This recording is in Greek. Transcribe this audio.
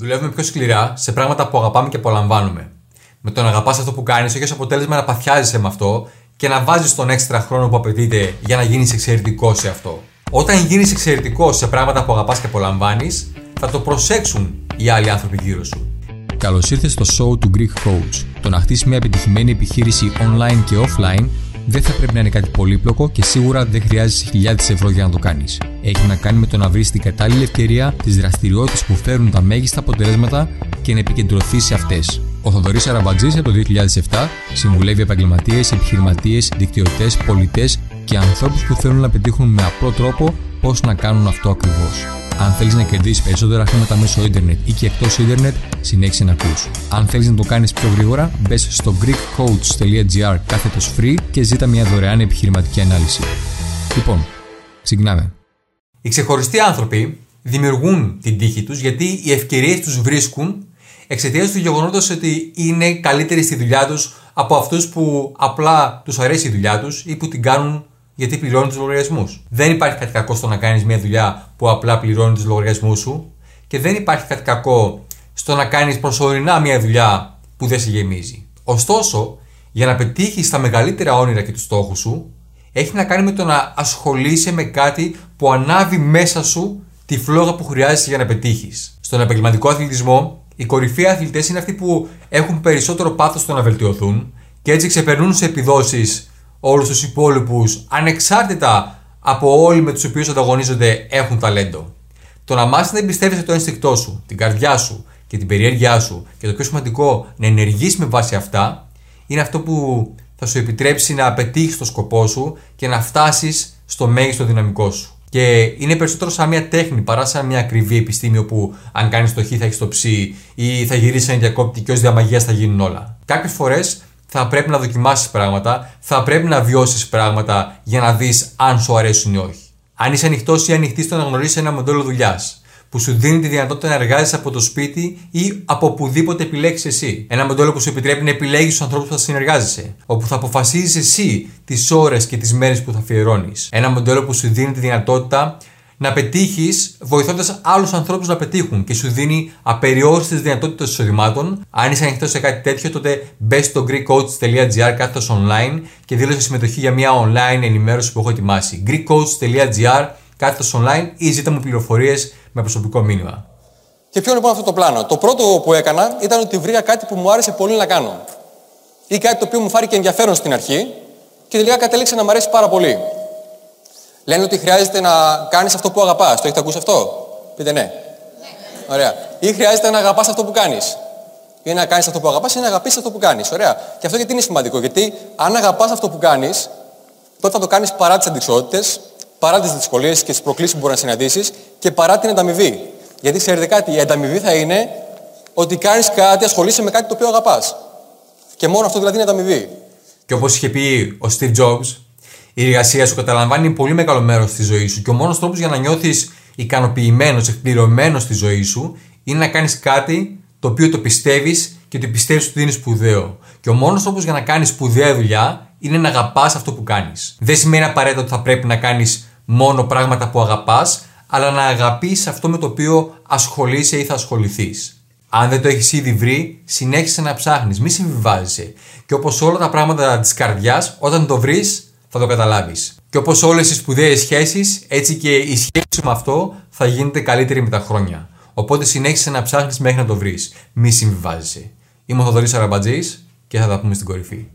Δουλεύουμε πιο σκληρά σε πράγματα που αγαπάμε και απολαμβάνουμε. Με το να αγαπάς αυτό που κάνεις, έχεις ω αποτέλεσμα να παθιάζεσαι με αυτό και να βάζεις τον έξτρα χρόνο που απαιτείται για να γίνεις εξαιρετικός σε αυτό. Όταν γίνεις εξαιρετικός σε πράγματα που αγαπάς και απολαμβάνει, θα το προσέξουν οι άλλοι άνθρωποι γύρω σου. Καλώς ήρθες στο show του Greek Coach. Το να χτίσεις μια επιτυχημένη επιχείρηση online και offline δεν θα πρέπει να είναι κάτι πολύπλοκο και σίγουρα δεν χρειάζεσαι χιλιάδες ευρώ για να το κάνεις. Έχει να κάνει με το να βρεις την κατάλληλη ευκαιρία, τις δραστηριότητες που φέρουν τα μέγιστα αποτελέσματα και να επικεντρωθείς σε αυτές. Ο Θοδωρής Αραμπατζή από το 2007 συμβουλεύει επαγγελματίες, επιχειρηματίες, δικτυωτές, πολιτές και ανθρώπους που θέλουν να πετύχουν με απλό τρόπο πώς να κάνουν αυτό ακριβώς. Αν θέλεις να κερδίσεις περισσότερα χρήματα μέσω ίντερνετ ή και εκτός ίντερνετ, συνέχισε να ακούς. Αν θέλεις να το κάνεις πιο γρήγορα, μπες στο greekcoach.gr κάθετος free και ζήτα μια δωρεάν επιχειρηματική ανάλυση. Λοιπόν, ξεκινάμε. Οι ξεχωριστοί άνθρωποι δημιουργούν την τύχη τους γιατί οι ευκαιρίες τους βρίσκουν εξαιτίας του γεγονότος ότι είναι καλύτεροι στη δουλειά τους από αυτούς που απλά τους αρέσει η δουλειά τους ή που την κάνουν γιατί πληρώνει τους λογαριασμούς. Δεν υπάρχει κάτι κακό στο να κάνεις μια δουλειά που απλά πληρώνει τους λογαριασμούς σου και δεν υπάρχει κάτι κακό στο να κάνεις προσωρινά μια δουλειά που δεν σε γεμίζει. Ωστόσο, για να πετύχεις τα μεγαλύτερα όνειρα και τους στόχους σου, έχει να κάνει με το να ασχολείσαι με κάτι που ανάβει μέσα σου τη φλόγα που χρειάζεσαι για να πετύχεις. Στον επαγγελματικό αθλητισμό, οι κορυφαίοι αθλητές είναι αυτοί που έχουν περισσότερο πάθος στο να βελτιωθούν και έτσι ξεπερνούν σε επιδόσεις όλους τους υπόλοιπους, ανεξάρτητα από όλοι με τους οποίους ανταγωνίζονται, έχουν ταλέντο. Το να μάθεις να εμπιστεύεσαι το ένστικτό σου, την καρδιά σου και την περιέργειά σου και το πιο σημαντικό να ενεργείς με βάση αυτά, είναι αυτό που θα σου επιτρέψει να πετύχεις το σκοπό σου και να φτάσεις στο μέγιστο δυναμικό σου. Και είναι περισσότερο σαν μια τέχνη παρά σαν μια ακριβή επιστήμη όπου αν κάνεις το χ θα έχεις το ψ ή θα γυρίσεις ένα διακόπτη και ως διαμαγείας θα γίνουν όλα. Κάποιες φορές θα πρέπει να δοκιμάσεις πράγματα, θα πρέπει να βιώσεις πράγματα για να δεις αν σου αρέσουν ή όχι. Αν είσαι ανοιχτός ή ανοιχτής στο να γνωρίσεις ένα μοντέλο δουλειάς που σου δίνει τη δυνατότητα να εργάζεσαι από το σπίτι ή από οπουδήποτε επιλέξεις εσύ. Ένα μοντέλο που σου επιτρέπει να επιλέγεις τους ανθρώπους που θα συνεργάζεσαι, όπου θα αποφασίζεις εσύ τις ώρες και τις μέρες που θα αφιερώνεις. Ένα μοντέλο που σου δίνει τη δυνατότητα να πετύχεις βοηθώντας άλλους ανθρώπους να πετύχουν και σου δίνει απεριόριστες δυνατότητες εισοδημάτων. Αν είσαι ανοιχτός σε κάτι τέτοιο, τότε μπες στο greekcoach.gr κάθετος online και δήλωσε συμμετοχή για μια online ενημέρωση που έχω ετοιμάσει. greekcoach.gr κάθετος online ή ζήτα μου πληροφορίες με προσωπικό μήνυμα. Και ποιο είναι λοιπόν αυτό το πλάνο; Το πρώτο που έκανα ήταν ότι βρήκα κάτι που μου άρεσε πολύ να κάνω. Ή κάτι το οποίο μου φάρηκε ενδιαφέρον στην αρχή και τελικά κατέληξε να μου αρέσει πάρα πολύ. Λένε ότι χρειάζεται να κάνεις αυτό που αγαπάς. Το έχετε ακούσει αυτό; Πείτε ναι. Ωραία. Ή χρειάζεται να αγαπάς αυτό που κάνεις. Ή να κάνεις αυτό που αγαπάς ή να αγαπήσεις αυτό που κάνεις. Ωραία. Και αυτό γιατί είναι σημαντικό. Γιατί αν αγαπάς αυτό που κάνεις, τότε θα το κάνεις παρά τις αντικσότητες, παρά τις δυσκολίες και τις προκλήσεις που μπορεί να συναντήσεις και παρά την ανταμοιβή. Γιατί ξέρετε κάτι, η ανταμοιβή θα είναι ότι κάνεις κάτι, ασχολείσαι με κάτι το οποίο αγαπάς. Και μόνο αυτό δηλαδή είναι ανταμοιβή. Και όπως είχε πει ο Steve Jobs, η εργασία σου καταλαμβάνει πολύ μεγάλο μέρος τη ζωή σου και ο μόνος τρόπος για να νιώθεις ικανοποιημένος, εκπληρωμένος στη ζωή σου είναι να κάνεις κάτι το οποίο το πιστεύεις και το πιστεύεις ότι είναι σπουδαίο. Και ο μόνος τρόπος για να κάνεις σπουδαία δουλειά είναι να αγαπάς αυτό που κάνεις. Δεν σημαίνει απαραίτητα ότι θα πρέπει να κάνεις μόνο πράγματα που αγαπάς, αλλά να αγαπήσει αυτό με το οποίο ασχολείσαι ή θα ασχοληθείς. Αν δεν το έχεις ήδη βρει, συνέχισε να ψάχνεις, μη συμβιβάζεσαι. Και όπως όλα τα πράγματα της καρδιάς, όταν το βρεις, θα το καταλάβεις. Και όπως όλες οι σπουδαίες σχέσεις, έτσι και η σχέση σου με αυτό θα γίνεται καλύτερη με τα χρόνια. Οπότε συνέχισε να ψάχνεις μέχρι να το βρεις. Μη συμβιβάζεσαι. Είμαι ο Θοδωρής Αραμπατζής και θα τα πούμε στην κορυφή.